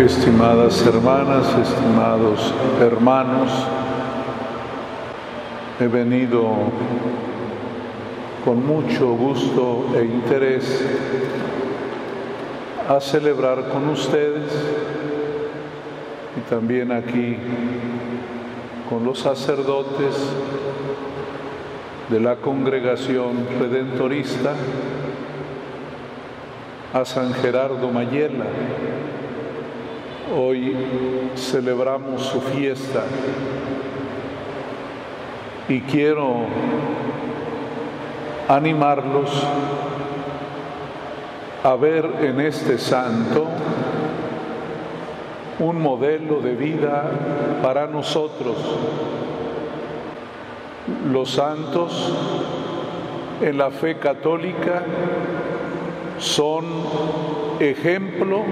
Estimadas hermanas, estimados hermanos, he venido con mucho gusto e interés a celebrar con ustedes y también aquí con los sacerdotes de la congregación redentorista a San Gerardo Mayela. Hoy celebramos su fiesta y quiero animarlos a ver en este santo un modelo de vida para nosotros. Los santos en la fe católica son ejemplo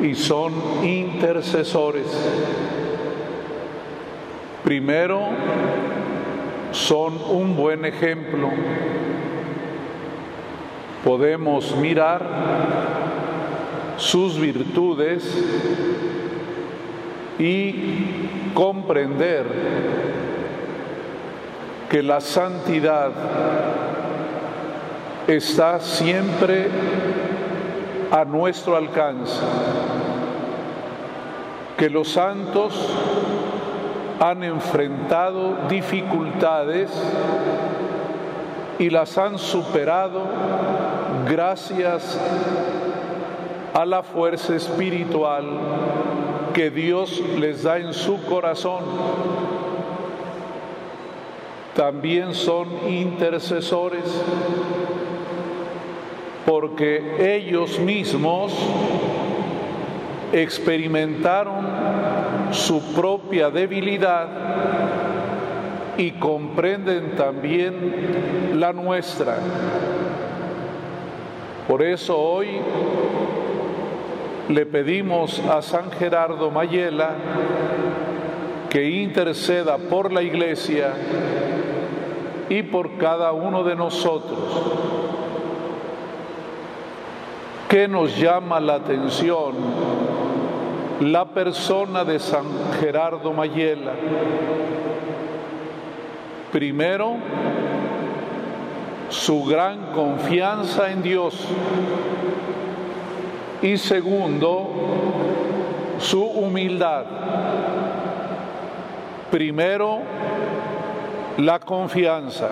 y son intercesores. Primero, son un buen ejemplo. Podemos mirar sus virtudes y comprender que la santidad está siempre a nuestro alcance, que los santos han enfrentado dificultades y las han superado gracias a la fuerza espiritual que Dios les da en su corazón. También son intercesores porque ellos mismos experimentaron su propia debilidad y comprenden también la nuestra. Por eso hoy le pedimos a San Gerardo Mayela que interceda por la iglesia y por cada uno de nosotros. ¿Qué nos llama la atención? La persona de San Gerardo Mayela. Primero, su gran confianza en Dios. Y segundo, su humildad. Primero, la confianza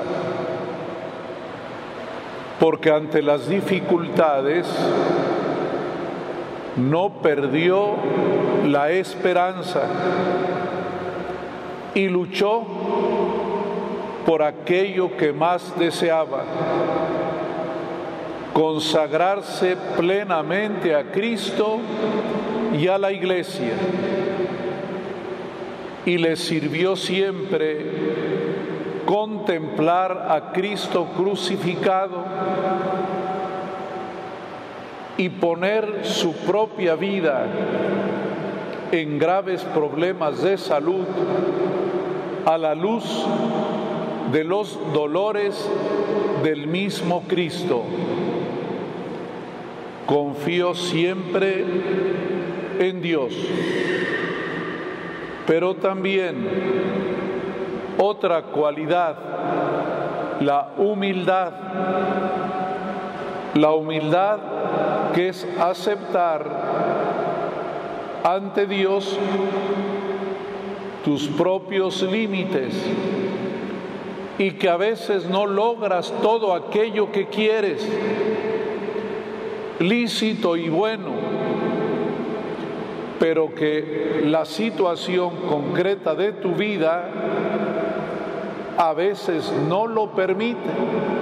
porque ante las dificultades no perdió la esperanza y luchó por aquello que más deseaba, consagrarse plenamente a Cristo y a la iglesia. Y le sirvió siempre contemplar a Cristo crucificado y poner su propia vida en graves problemas de salud a la luz de los dolores del mismo Cristo. Confío siempre en Dios, pero también otra cualidad, la humildad. La humildad que es aceptar ante Dios tus propios límites y que a veces no logras todo aquello que quieres, lícito y bueno, pero que la situación concreta de tu vida a veces no lo permiten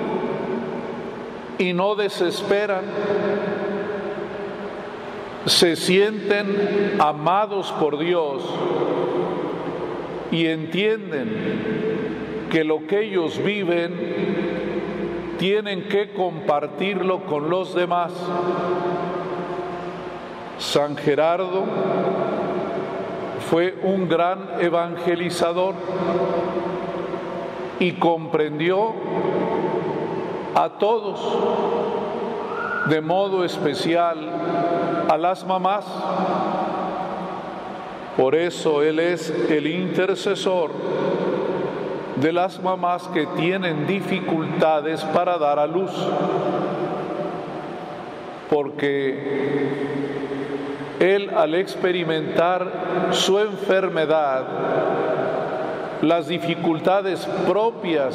y no desesperan, se sienten amados por Dios y entienden que lo que ellos viven tienen que compartirlo con los demás. San Gerardo fue un gran evangelizador y comprendió a todos, de modo especial a las mamás. Por eso Él es el intercesor de las mamás que tienen dificultades para dar a luz. Porque Él al experimentar su enfermedad, las dificultades propias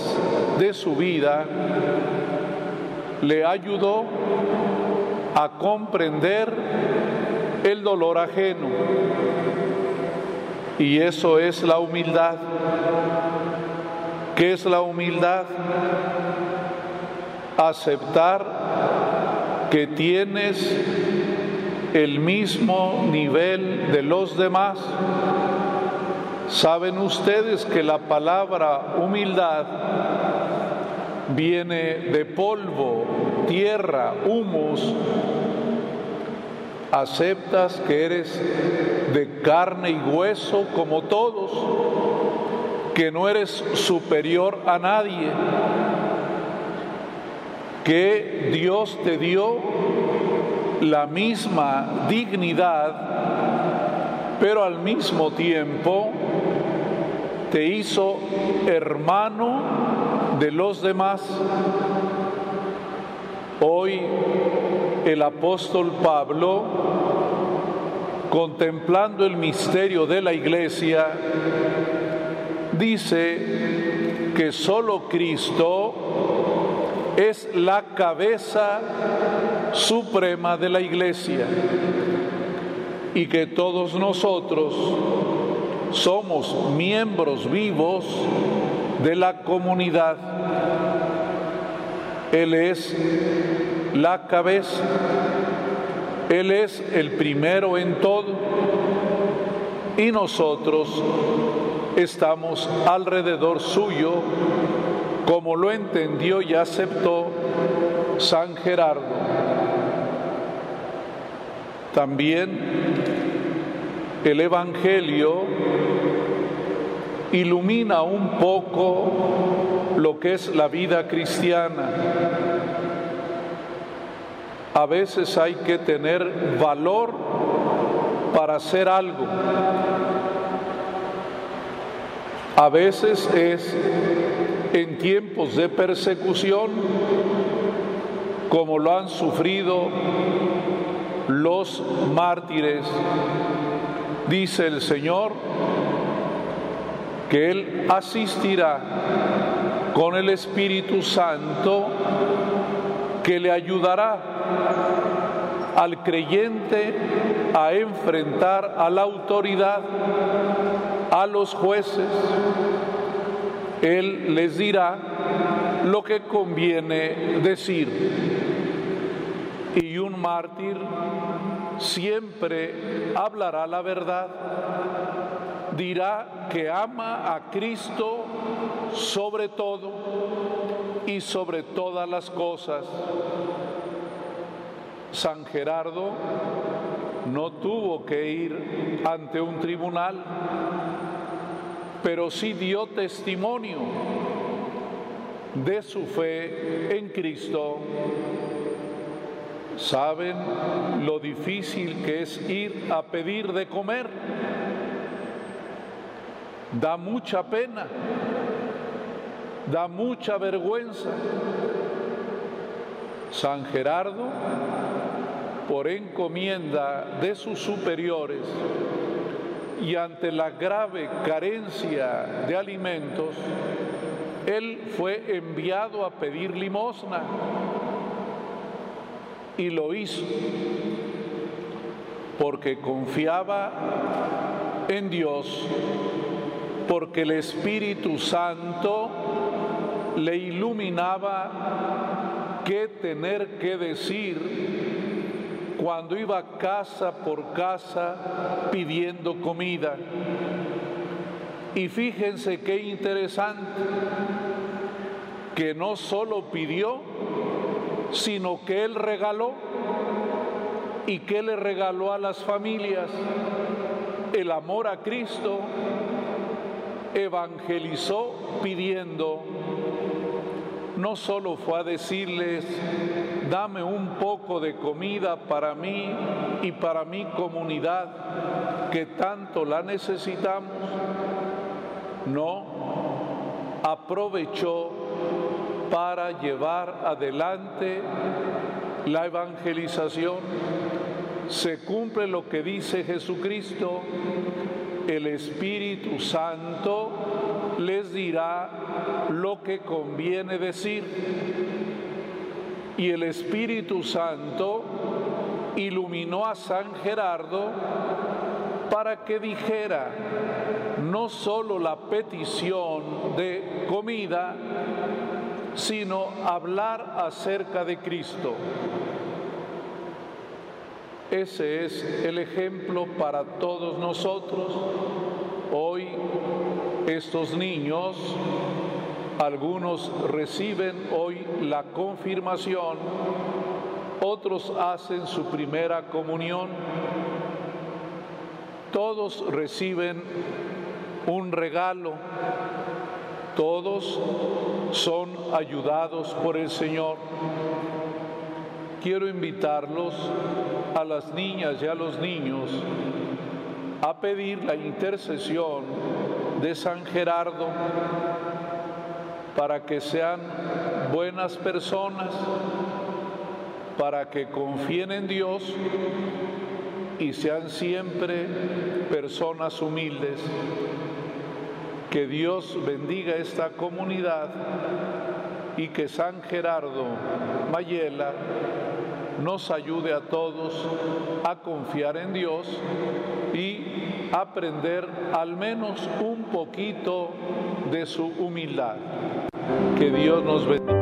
de su vida, le ayudó a comprender el dolor ajeno. Y eso es la humildad. ¿Qué es la humildad? Aceptar que tienes el mismo nivel de los demás. Saben ustedes que la palabra humildad viene de polvo, tierra, humus. Aceptas que eres de carne y hueso como todos, que no eres superior a nadie, que Dios te dio la misma dignidad, pero al mismo tiempo te hizo hermano de los demás. Hoy el apóstol Pablo, contemplando el misterio de la iglesia, dice que solo Cristo es la cabeza suprema de la iglesia y que todos nosotros somos miembros vivos de la comunidad. Él es la cabeza, Él es el primero en todo y nosotros estamos alrededor suyo como lo entendió y aceptó San Gerardo. También el Evangelio ilumina un poco lo que es la vida cristiana. A veces hay que tener valor para hacer algo. A veces es en tiempos de persecución, como lo han sufrido los mártires. Dice el Señor que Él asistirá con el Espíritu Santo que le ayudará al creyente a enfrentar a la autoridad, a los jueces. Él les dirá lo que conviene decir. Y un mártir siempre hablará la verdad, dirá que ama a Cristo sobre todo y sobre todas las cosas. San Gerardo no tuvo que ir ante un tribunal, pero sí dio testimonio de su fe en Cristo. ¿Saben lo difícil que es ir a pedir de comer? Da mucha pena, da mucha vergüenza. San Gerardo, por encomienda de sus superiores y ante la grave carencia de alimentos, él fue enviado a pedir limosna y lo hizo porque confiaba en Dios, porque el Espíritu Santo le iluminaba qué tener que decir cuando iba casa por casa pidiendo comida. Y fíjense qué interesante, que no solo pidió, sino que Él regaló. ¿Y que le regaló a las familias? El amor a Cristo. Evangelizó pidiendo, no solo fue a decirles, dame un poco de comida para mí y para mi comunidad, que tanto la necesitamos, no, aprovechó para llevar adelante la evangelización. Se cumple lo que dice Jesucristo, el Espíritu Santo les dirá lo que conviene decir. Y el Espíritu Santo iluminó a San Gerardo para que dijera no solo la petición de comida, sino hablar acerca de Cristo. Ese es el ejemplo para todos nosotros. Hoy estos niños, algunos reciben hoy la confirmación, otros hacen su primera comunión, todos reciben un regalo, todos son ayudados por el Señor. Quiero invitarlos a las niñas y a los niños a pedir la intercesión de San Gerardo para que sean buenas personas, para que confíen en Dios y sean siempre personas humildes. Que Dios bendiga esta comunidad y que San Gerardo Mayela nos ayude a todos a confiar en Dios y aprender al menos un poquito de su humildad. Que Dios nos bendiga.